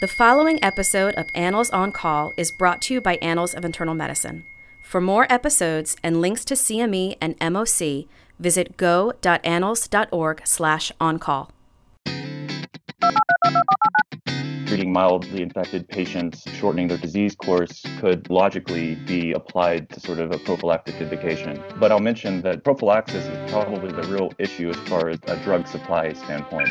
The following episode of Annals on Call is brought to you by Annals of Internal Medicine. For more episodes and links to CME and MOC, visit go.annals.org slash on-call. Treating mildly infected patients, shortening their disease course could logically be applied to sort of a prophylactic indication. But I'll mention that prophylaxis is probably the real issue as far as a drug supply standpoint.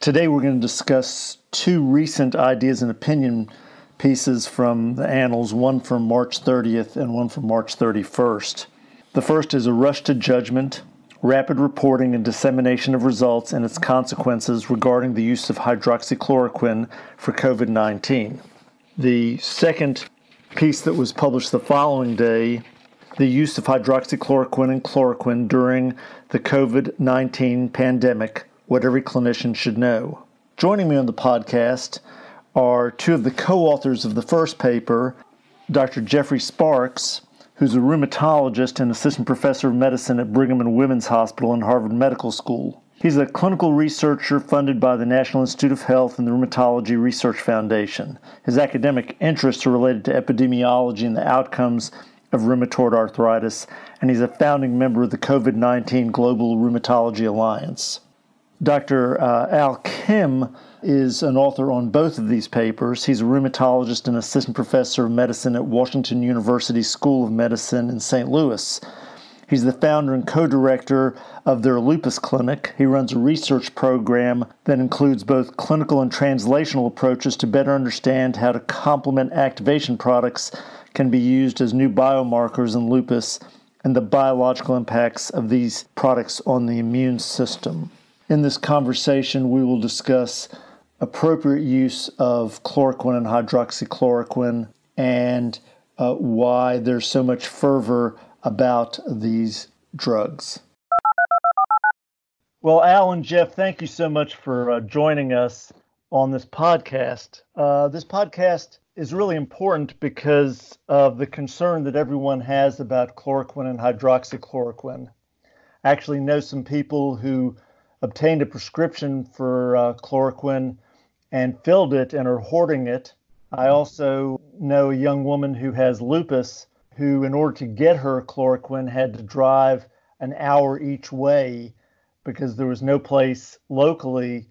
Today we're going to discuss two recent ideas and opinion pieces from the Annals, one from March 30th and one from March 31st. The first is a rush to judgment, rapid reporting and dissemination of results and its consequences regarding the use of hydroxychloroquine for COVID 19. The second piece that was published the following day the use of hydroxychloroquine and chloroquine during the COVID 19 pandemic, what every clinician should know. Joining me on the podcast are two of the co authors of the first paper, Dr. Jeffrey Sparks, who's a rheumatologist and assistant professor of medicine at Brigham and Women's Hospital and Harvard Medical School. He's a clinical researcher funded by the National Institute of Health and the Rheumatology Research Foundation. His academic interests are related to epidemiology and the outcomes of rheumatoid arthritis, and he's a founding member of the COVID 19 Global Rheumatology Alliance. Dr. Uh, Al Kim is an author on both of these papers. He's a rheumatologist and assistant professor of medicine at Washington University School of Medicine in St. Louis. He's the founder and co director of their lupus clinic. He runs a research program that includes both clinical and translational approaches to better understand how to complement activation products can be used as new biomarkers in lupus and the biological impacts of these products on the immune system. In this conversation, we will discuss appropriate use of chloroquine and hydroxychloroquine and uh, why there's so much fervor about these drugs. Well, Al and Jeff, thank you so much for uh, joining us on this podcast. Uh, this podcast is really important because of the concern that everyone has about chloroquine and hydroxychloroquine. I actually know some people who obtained a prescription for uh, chloroquine and filled it and are hoarding it. I also know a young woman who has lupus who, in order to get her chloroquine, had to drive an hour each way because there was no place locally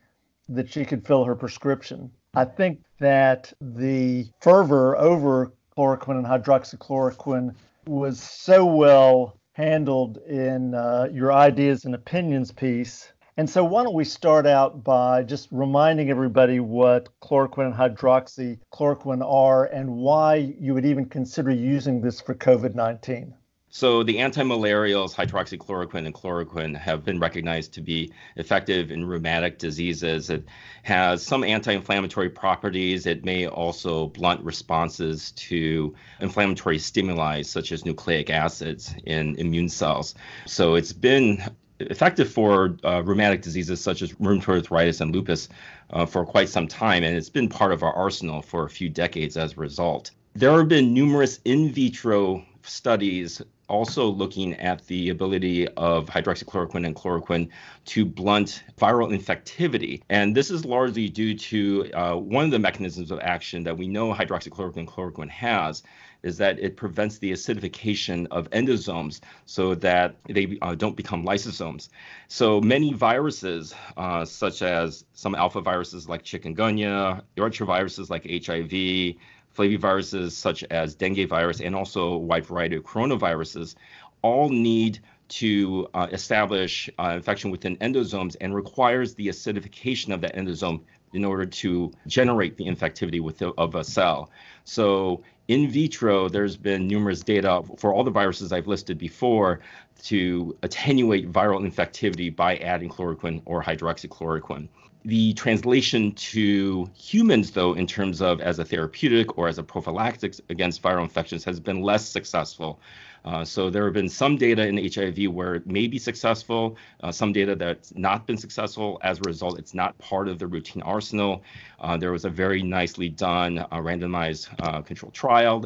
that she could fill her prescription. I think that the fervor over chloroquine and hydroxychloroquine was so well handled in uh, your ideas and opinions piece and so, why don't we start out by just reminding everybody what chloroquine and hydroxychloroquine are and why you would even consider using this for COVID 19? So, the anti-malarials hydroxychloroquine and chloroquine have been recognized to be effective in rheumatic diseases. It has some anti-inflammatory properties. It may also blunt responses to inflammatory stimuli such as nucleic acids in immune cells. So, it's been effective for uh, rheumatic diseases such as rheumatoid arthritis and lupus uh, for quite some time, and it's been part of our arsenal for a few decades as a result. There have been numerous in vitro studies also looking at the ability of hydroxychloroquine and chloroquine to blunt viral infectivity. And this is largely due to uh, one of the mechanisms of action that we know hydroxychloroquine and chloroquine has, is that it prevents the acidification of endosomes so that they uh, don't become lysosomes. So many viruses, uh, such as some alpha viruses like chikungunya, retroviruses like HIV, flaviviruses such as dengue virus, and also a wide variety of coronaviruses, all need to uh, establish uh, infection within endosomes and requires the acidification of that endosome in order to generate the infectivity with the, of a cell. So in vitro, there's been numerous data for all the viruses I've listed before to attenuate viral infectivity by adding chloroquine or hydroxychloroquine. The translation to humans, though, in terms of as a therapeutic or as a prophylactic against viral infections, has been less successful. Uh, so there have been some data in HIV where it may be successful, uh, some data that's not been successful. As a result, it's not part of the routine arsenal. Uh, there was a very nicely done uh, randomized uh, controlled trial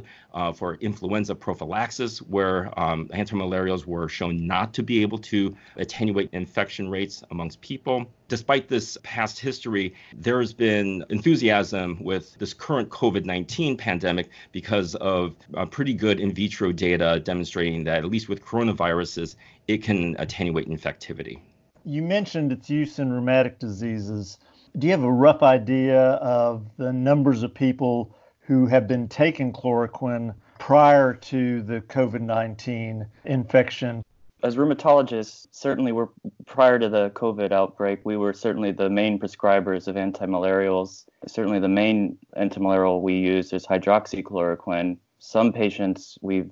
for influenza prophylaxis where um, antimalarials were shown not to be able to attenuate infection rates amongst people. Despite this past history, there's been enthusiasm with this current COVID 19 pandemic because of pretty good in vitro data demonstrating that, at least with coronaviruses, it can attenuate infectivity. You mentioned its use in rheumatic diseases. Do you have a rough idea of the numbers of people who have been taking chloroquine prior to the COVID 19 infection? As rheumatologists, certainly we're prior to the COVID outbreak, we were certainly the main prescribers of antimalarials. Certainly the main antimalarial we use is hydroxychloroquine. Some patients we've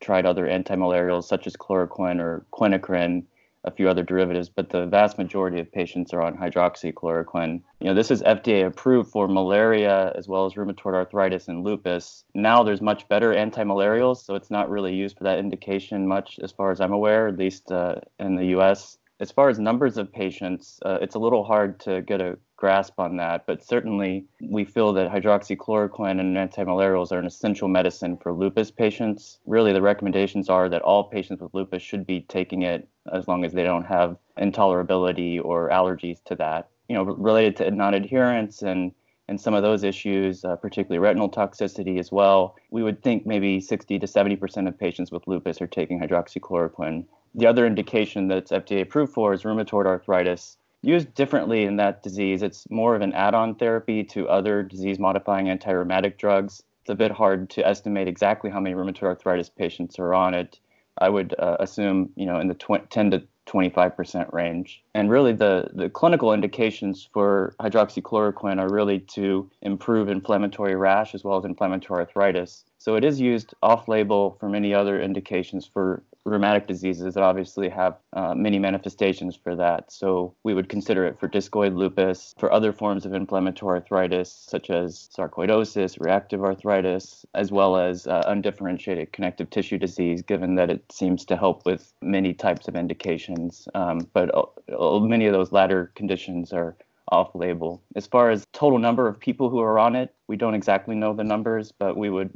tried other antimalarials such as chloroquine or quinacrine a few other derivatives, but the vast majority of patients are on hydroxychloroquine. You know, this is FDA approved for malaria as well as rheumatoid arthritis and lupus. Now there's much better antimalarials, so it's not really used for that indication much as far as I'm aware, at least uh, in the US. As far as numbers of patients, uh, it's a little hard to get a grasp on that, but certainly we feel that hydroxychloroquine and antimalarials are an essential medicine for lupus patients. Really, the recommendations are that all patients with lupus should be taking it as long as they don't have intolerability or allergies to that. You know, related to non-adherence and and some of those issues, uh, particularly retinal toxicity as well, we would think maybe 60 to 70 percent of patients with lupus are taking hydroxychloroquine. The other indication that's FDA approved for is rheumatoid arthritis used differently in that disease. It's more of an add on therapy to other disease modifying anti rheumatic drugs. It's a bit hard to estimate exactly how many rheumatoid arthritis patients are on it. I would uh, assume, you know, in the tw- 10 to 25% range. And really, the, the clinical indications for hydroxychloroquine are really to improve inflammatory rash as well as inflammatory arthritis. So it is used off label for many other indications for rheumatic diseases that obviously have uh, many manifestations for that. So we would consider it for discoid lupus, for other forms of inflammatory arthritis, such as sarcoidosis, reactive arthritis, as well as uh, undifferentiated connective tissue disease, given that it seems to help with many types of indications. Um, but uh, many of those latter conditions are off label. As far as total number of people who are on it, we don't exactly know the numbers, but we would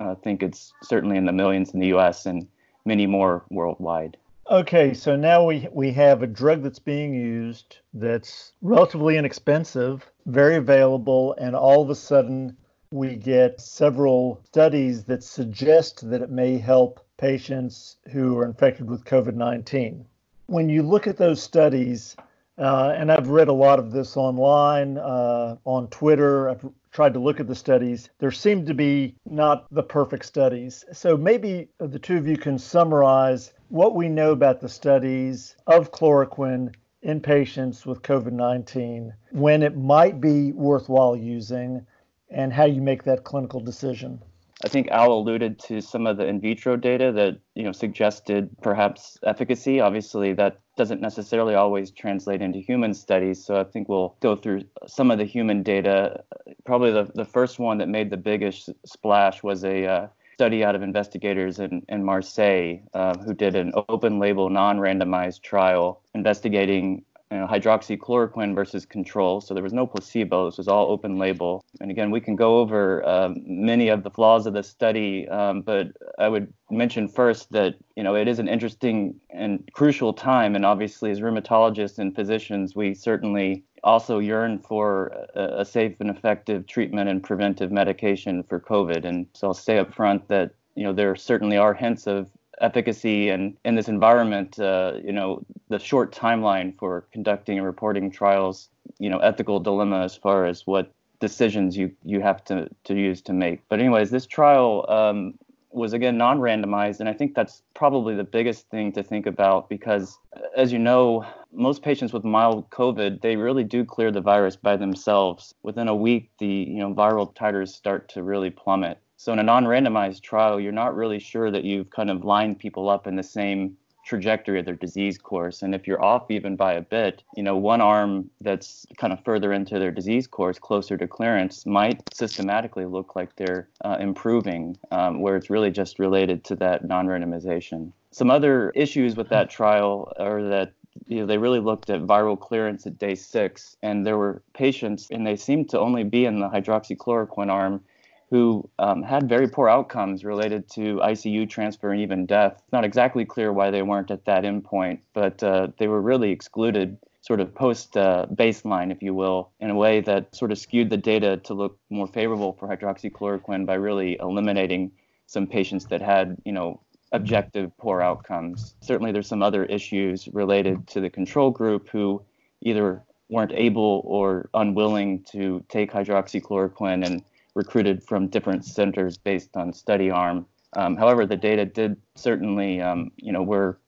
uh, think it's certainly in the millions in the US and many more worldwide. Okay, so now we we have a drug that's being used that's relatively inexpensive, very available, and all of a sudden we get several studies that suggest that it may help patients who are infected with COVID 19. When you look at those studies, uh, and I've read a lot of this online, uh, on Twitter, I've tried to look at the studies, there seem to be not the perfect studies. So maybe the two of you can summarize what we know about the studies of chloroquine in patients with COVID 19, when it might be worthwhile using, and how you make that clinical decision. I think Al alluded to some of the in vitro data that you know suggested perhaps efficacy. Obviously, that doesn't necessarily always translate into human studies. So I think we'll go through some of the human data. Probably the, the first one that made the biggest splash was a uh, study out of investigators in, in Marseille uh, who did an open label, non randomized trial investigating you know, hydroxychloroquine versus control. So there was no placebo. This was all open label. And again, we can go over um, many of the flaws of the study, um, but I would mention first that you know it is an interesting and crucial time. And obviously, as rheumatologists and physicians, we certainly also yearn for a, a safe and effective treatment and preventive medication for COVID. And so I'll say up front that you know there certainly are hints of efficacy and in this environment, uh, you know, the short timeline for conducting and reporting trials, you know, ethical dilemma as far as what decisions you you have to to use to make. But anyways, this trial um, was again non-randomized, and I think that's probably the biggest thing to think about because, as you know, most patients with mild COVID they really do clear the virus by themselves. Within a week, the you know viral titers start to really plummet. So in a non-randomized trial, you're not really sure that you've kind of lined people up in the same trajectory of their disease course. And if you're off even by a bit, you know, one arm that's kind of further into their disease course, closer to clearance, might systematically look like they're uh, improving, um, where it's really just related to that non randomization. Some other issues with that trial are that you know, they really looked at viral clearance at day six, and there were patients, and they seemed to only be in the hydroxychloroquine arm who um, had very poor outcomes related to ICU transfer and even death. Not exactly clear why they weren't at that endpoint, but uh, they were really excluded sort of post uh, baseline, if you will, in a way that sort of skewed the data to look more favorable for hydroxychloroquine by really eliminating some patients that had, you know, objective poor outcomes. Certainly, there's some other issues related to the control group who either weren't able or unwilling to take hydroxychloroquine and recruited from different centers based on study arm. Um, however, the data did certainly, um, you know, were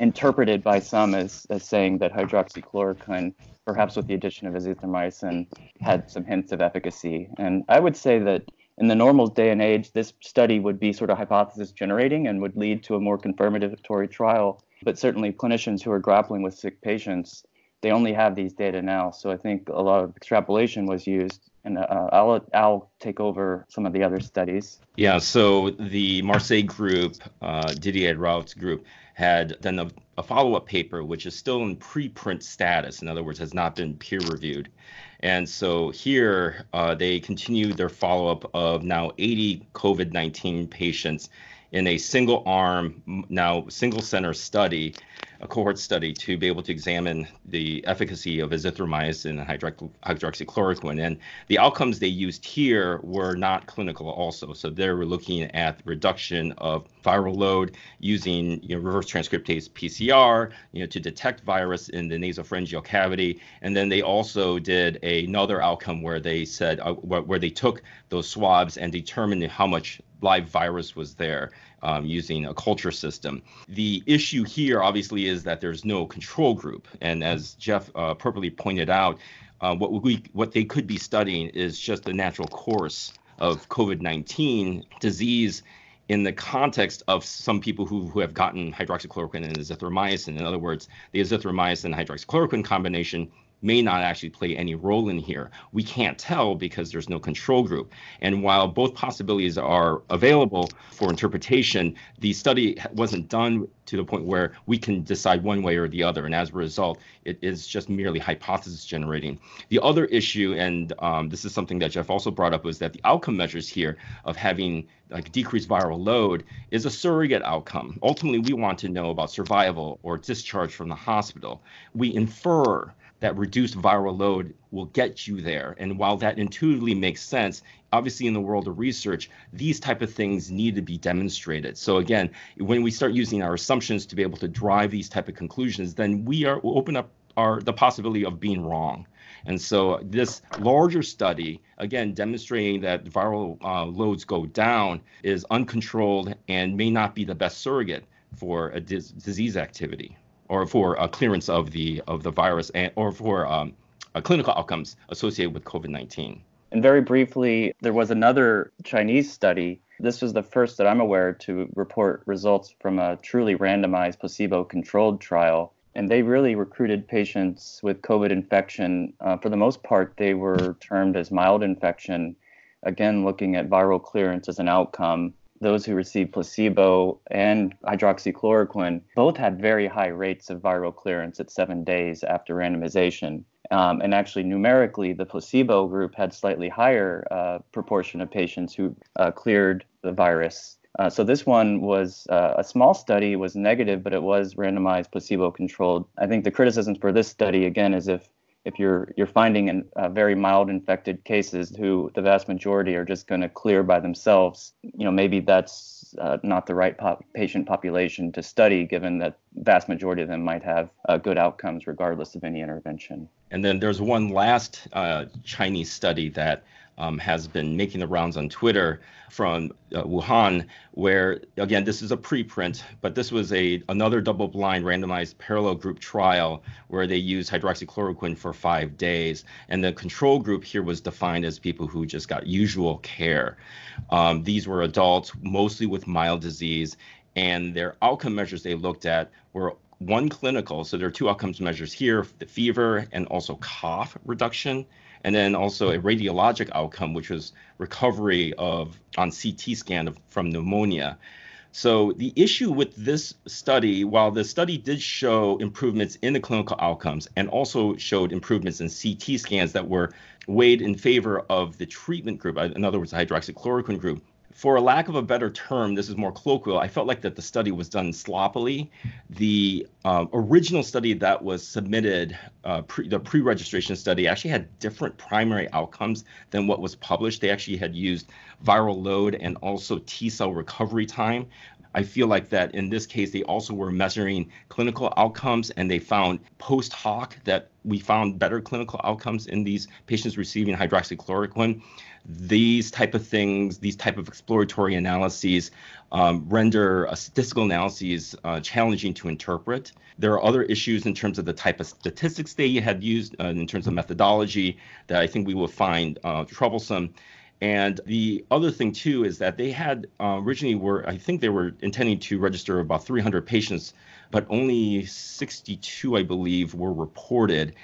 interpreted by some as, as saying that hydroxychloroquine, perhaps with the addition of azithromycin, had some hints of efficacy. And I would say that in the normal day and age, this study would be sort of hypothesis generating and would lead to a more confirmatory trial. But certainly, clinicians who are grappling with sick patients, they only have these data now. So I think a lot of extrapolation was used and uh, I'll I'll take over some of the other studies. Yeah, so the Marseille group, uh, Didier Raoult's group, had done a, a follow-up paper which is still in preprint status. In other words, has not been peer-reviewed, and so here uh, they continued their follow-up of now 80 COVID-19 patients in a single arm, now single center study, a cohort study to be able to examine the efficacy of azithromycin and hydroxychloroquine. And the outcomes they used here were not clinical also. So they were looking at reduction of viral load using you know, reverse transcriptase PCR you know, to detect virus in the nasopharyngeal cavity. And then they also did another outcome where they said, uh, where they took those swabs and determined how much live virus was there um, using a culture system. The issue here, obviously, is that there's no control group. And as Jeff uh, appropriately pointed out, uh, what we what they could be studying is just the natural course of COVID-19 disease in the context of some people who, who have gotten hydroxychloroquine and azithromycin. In other words, the azithromycin hydroxychloroquine combination may not actually play any role in here. We can't tell because there's no control group. And while both possibilities are available for interpretation, the study wasn't done to the point where we can decide one way or the other. And as a result, it is just merely hypothesis generating. The other issue, and um, this is something that Jeff also brought up, was that the outcome measures here of having like decreased viral load is a surrogate outcome. Ultimately, we want to know about survival or discharge from the hospital. We infer that reduced viral load will get you there. And while that intuitively makes sense, obviously in the world of research, these type of things need to be demonstrated. So again, when we start using our assumptions to be able to drive these type of conclusions, then we are we'll open up our the possibility of being wrong. And so this larger study, again, demonstrating that viral uh, loads go down is uncontrolled and may not be the best surrogate for a dis- disease activity or for a clearance of the of the virus and or for um, clinical outcomes associated with COVID-19. And very briefly, there was another Chinese study. This was the first that I'm aware to report results from a truly randomized placebo-controlled trial. And they really recruited patients with COVID infection. Uh, for the most part, they were termed as mild infection. Again, looking at viral clearance as an outcome those who received placebo and hydroxychloroquine both had very high rates of viral clearance at seven days after randomization. Um, and actually, numerically, the placebo group had slightly higher uh, proportion of patients who uh, cleared the virus. Uh, so this one was uh, a small study, was negative, but it was randomized, placebo-controlled. I think the criticisms for this study, again, is if if you're you're finding in, uh, very mild infected cases who the vast majority are just going to clear by themselves, you know, maybe that's uh, not the right pop- patient population to study, given that vast majority of them might have uh, good outcomes regardless of any intervention. And then there's one last uh, Chinese study that um, has been making the rounds on Twitter from uh, Wuhan, where again this is a preprint, but this was a another double-blind randomized parallel group trial where they used hydroxychloroquine for five days, and the control group here was defined as people who just got usual care. Um, these were adults, mostly with mild disease, and their outcome measures they looked at were one clinical. So there are two outcomes measures here the fever and also cough reduction. And then also a radiologic outcome, which was recovery of on CT scan of, from pneumonia. So the issue with this study, while the study did show improvements in the clinical outcomes and also showed improvements in CT scans that were weighed in favor of the treatment group, in other words, the hydroxychloroquine group, for a lack of a better term, this is more colloquial. I felt like that the study was done sloppily. The uh, original study that was submitted, uh, pre, the pre-registration study, actually had different primary outcomes than what was published. They actually had used viral load and also T cell recovery time. I feel like that in this case, they also were measuring clinical outcomes and they found post hoc that we found better clinical outcomes in these patients receiving hydroxychloroquine these type of things, these type of exploratory analyses um, render statistical analyses uh, challenging to interpret. There are other issues in terms of the type of statistics they had used uh, in terms of methodology that I think we will find uh, troublesome. And the other thing too is that they had uh, originally were I think they were intending to register about 300 patients, but only 62 I believe were reported.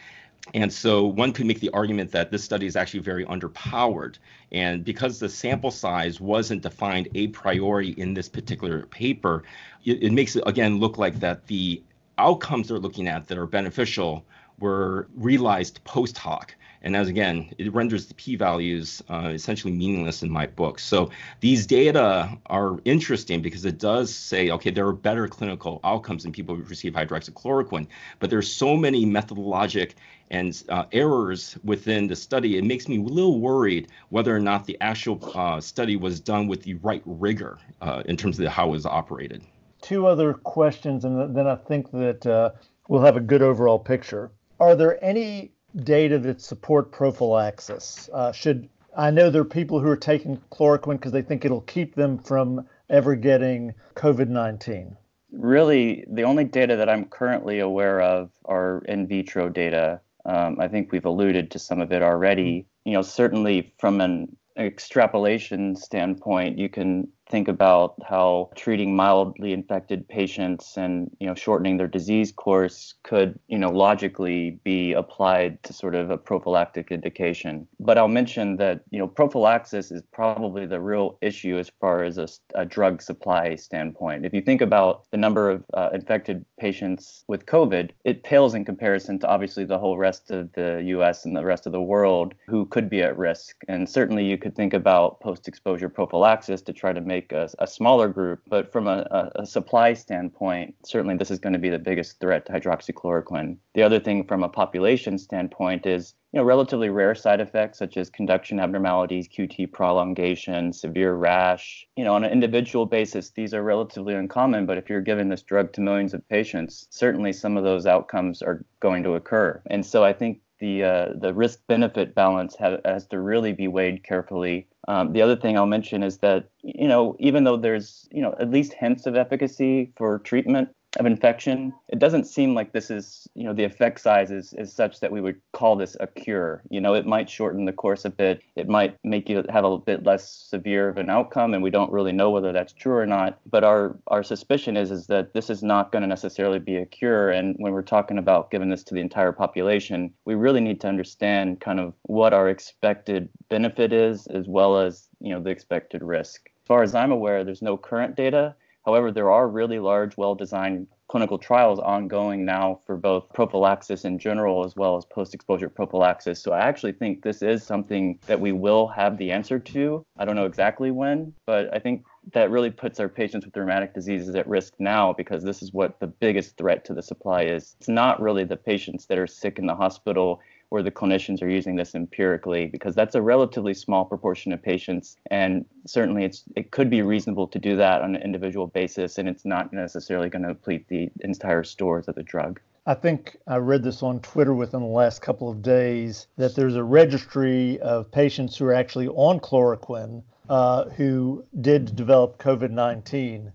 And so one could make the argument that this study is actually very underpowered. And because the sample size wasn't defined a priori in this particular paper, it, it makes it again look like that the outcomes they're looking at that are beneficial were realized post hoc. And as again, it renders the p-values uh, essentially meaningless in my book. So these data are interesting because it does say, okay, there are better clinical outcomes in people who receive hydroxychloroquine, but there's so many methodologic and uh, errors within the study. It makes me a little worried whether or not the actual uh, study was done with the right rigor uh, in terms of how it was operated. Two other questions, and then I think that uh, we'll have a good overall picture. Are there any data that support prophylaxis? Uh, should I know there are people who are taking chloroquine because they think it'll keep them from ever getting COVID 19? Really, the only data that I'm currently aware of are in vitro data. Um, I think we've alluded to some of it already. You know, certainly from an extrapolation standpoint, you can think about how treating mildly infected patients and you know shortening their disease course could you know logically be applied to sort of a prophylactic indication. But i'll mention that you know prophylaxis is probably the real issue as far as a, a drug supply standpoint. If you think about the number of uh, infected patients with covid it pales in comparison to obviously the whole rest of the us and the rest of the world who could be at risk. And certainly you could think about post exposure prophylaxis to try to make make a, a smaller group, but from a, a, supply standpoint, certainly this is going to be the biggest threat to hydroxychloroquine. The other thing from a population standpoint is you know, relatively rare side effects such as conduction abnormalities, QT prolongation, severe rash. You know, on an individual basis, these are relatively uncommon, but if you're giving this drug to millions of patients, certainly some of those outcomes are going to occur. And so I think the uh, the risk benefit balance ha- has to really be weighed carefully. Um, the other thing I'll mention is that you know even though there's you know at least hints of efficacy for treatment of infection, it doesn't seem like this is, you know, the effect size is, is such that we would call this a cure. You know, it might shorten the course a bit. It might make you have a bit less severe of an outcome, and we don't really know whether that's true or not. But our, our suspicion is, is that this is not going to necessarily be a cure. And when we're talking about giving this to the entire population, we really need to understand kind of what our expected benefit is, as well as, you know, the expected risk. As far as I'm aware, there's no current data However, there are really large, well designed clinical trials ongoing now for both prophylaxis in general as well as post exposure prophylaxis. So I actually think this is something that we will have the answer to. I don't know exactly when, but I think that really puts our patients with rheumatic diseases at risk now because this is what the biggest threat to the supply is. It's not really the patients that are sick in the hospital where the clinicians are using this empirically because that's a relatively small proportion of patients and certainly it's it could be reasonable to do that on an individual basis and it's not necessarily going to deplete the entire stores of the drug. I think I read this on Twitter within the last couple of days that there's a registry of patients who are actually on chloroquine uh, who did develop COVID 19.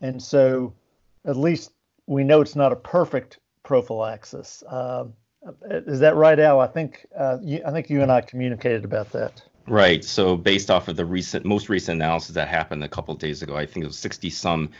And so at least we know it's not a perfect prophylaxis. Uh, is that right, Al? I think uh, you, I think you and I communicated about that. Right. So based off of the recent, most recent analysis that happened a couple days ago, I think it was 60 some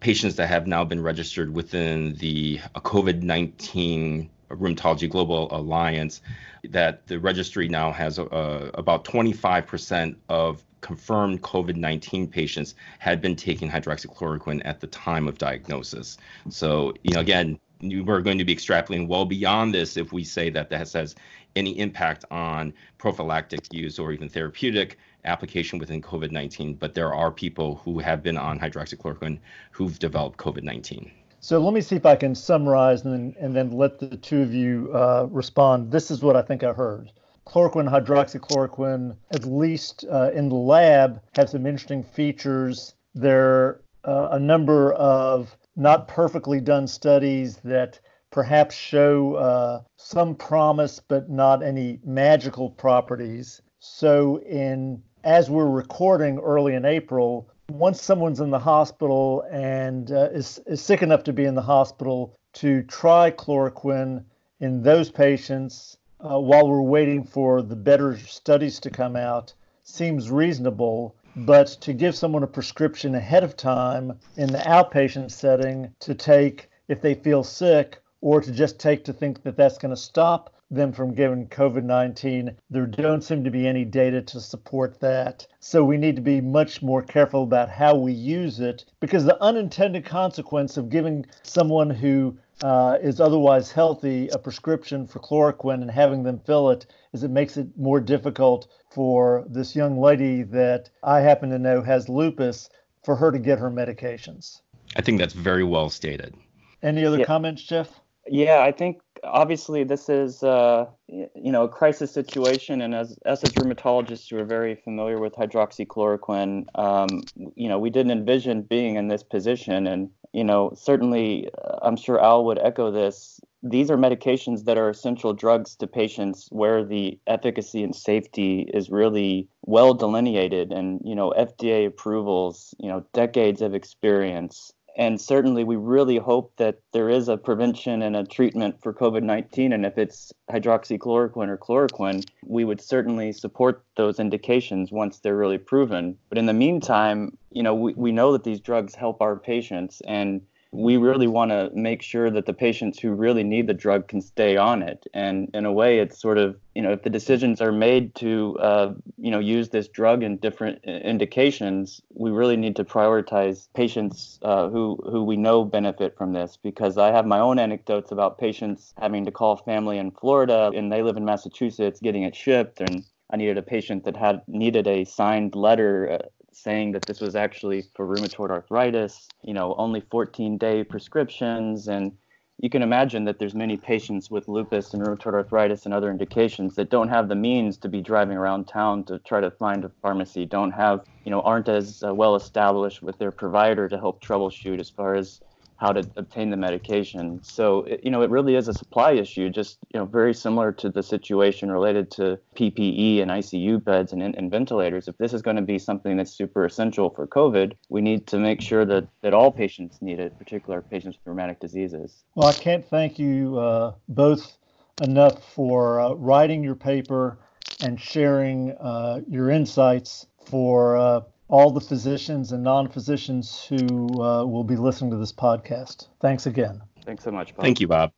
patients that have now been registered within the uh, COVID 19 Rheumatology Global Alliance, that the registry now has uh, about 25% of confirmed COVID 19 patients had been taking hydroxychloroquine at the time of diagnosis. So, you know, again, we're going to be extrapolating well beyond this if we say that that has any impact on prophylactic use or even therapeutic application within COVID 19. But there are people who have been on hydroxychloroquine who've developed COVID 19. So let me see if I can summarize and then, and then let the two of you uh, respond. This is what I think I heard. Chloroquine, hydroxychloroquine, at least uh, in the lab, have some interesting features. There are uh, a number of not perfectly done studies that perhaps show uh, some promise but not any magical properties. So in as we're recording early in April, once someone's in the hospital and uh, is, is sick enough to be in the hospital to try chloroquine in those patients uh, while we're waiting for the better studies to come out seems reasonable. But to give someone a prescription ahead of time in the outpatient setting to take if they feel sick or to just take to think that that's going to stop them from getting COVID 19. There don't seem to be any data to support that. So we need to be much more careful about how we use it because the unintended consequence of giving someone who uh, is otherwise healthy a prescription for chloroquine and having them fill it is it makes it more difficult for this young lady that I happen to know has lupus for her to get her medications. I think that's very well stated. Any other yeah. comments, Jeff? Yeah, I think obviously this is uh, you know a crisis situation, and as us as rheumatologists who are very familiar with hydroxychloroquine, um, you know we didn't envision being in this position, and you know certainly uh, I'm sure Al would echo this. These are medications that are essential drugs to patients where the efficacy and safety is really well delineated, and you know FDA approvals, you know decades of experience. And certainly we really hope that there is a prevention and a treatment for COVID-19 and if it's hydroxychloroquine or chloroquine we would certainly support those indications once they're really proven. But in the meantime you know we, we know that these drugs help our patients. And we really want to make sure that the patients who really need the drug can stay on it. And in a way, it's sort of, you know, if the decisions are made to, uh, you know, use this drug in different uh, indications, we really need to prioritize patients uh, who, who we know benefit from this. Because I have my own anecdotes about patients having to call family in Florida and they live in Massachusetts getting it shipped. And I needed a patient that had needed a signed letter uh, saying that this was actually for rheumatoid arthritis, you know, only 14 day prescriptions. And you can imagine that there's many patients with lupus and rheumatoid arthritis and other indications that don't have the means to be driving around town to try to find a pharmacy, don't have, you know, aren't as uh, well established with their provider to help troubleshoot as far as how to obtain the medication. So, you know, it really is a supply issue, just, you know, very similar to the situation related to PPE and ICU beds and, and ventilators. If this is going to be something that's super essential for COVID, we need to make sure that, that all patients need it, particularly patients with rheumatic diseases. Well, I can't thank you uh, both enough for uh, writing your paper and sharing uh, your insights for uh, all the physicians and non physicians who uh, will be listening to this podcast. Thanks again. Thanks so much, Bob. Thank you, Bob.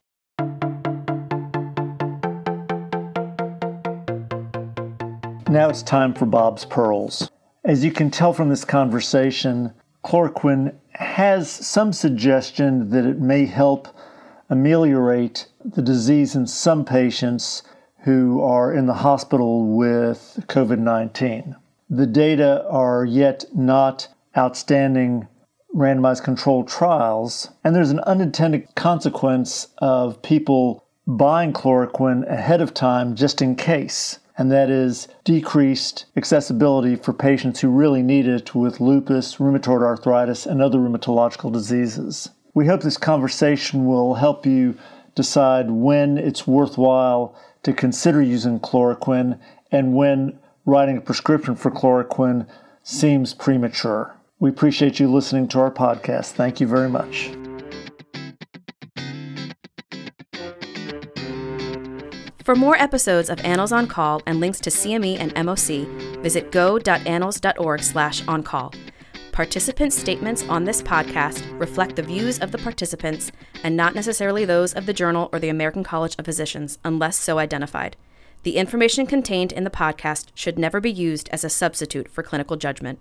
Now it's time for Bob's Pearls. As you can tell from this conversation, chloroquine has some suggestion that it may help ameliorate the disease in some patients who are in the hospital with COVID 19 the data are yet not outstanding randomized controlled trials, and there's an unintended consequence of people buying chloroquine ahead of time just in case, and that is decreased accessibility for patients who really need it with lupus, rheumatoid arthritis, and other rheumatological diseases. We hope this conversation will help you decide when it's worthwhile to consider using chloroquine and when writing a prescription for chloroquine seems premature. We appreciate you listening to our podcast. Thank you very much. For more episodes of Annals on Call and links to CME and MOC, visit go.annals.org slash on-call. Participant statements on this podcast reflect the views of the participants and not necessarily those of the journal or the American College of Physicians, unless so identified. The information contained in the podcast should never be used as a substitute for clinical judgment.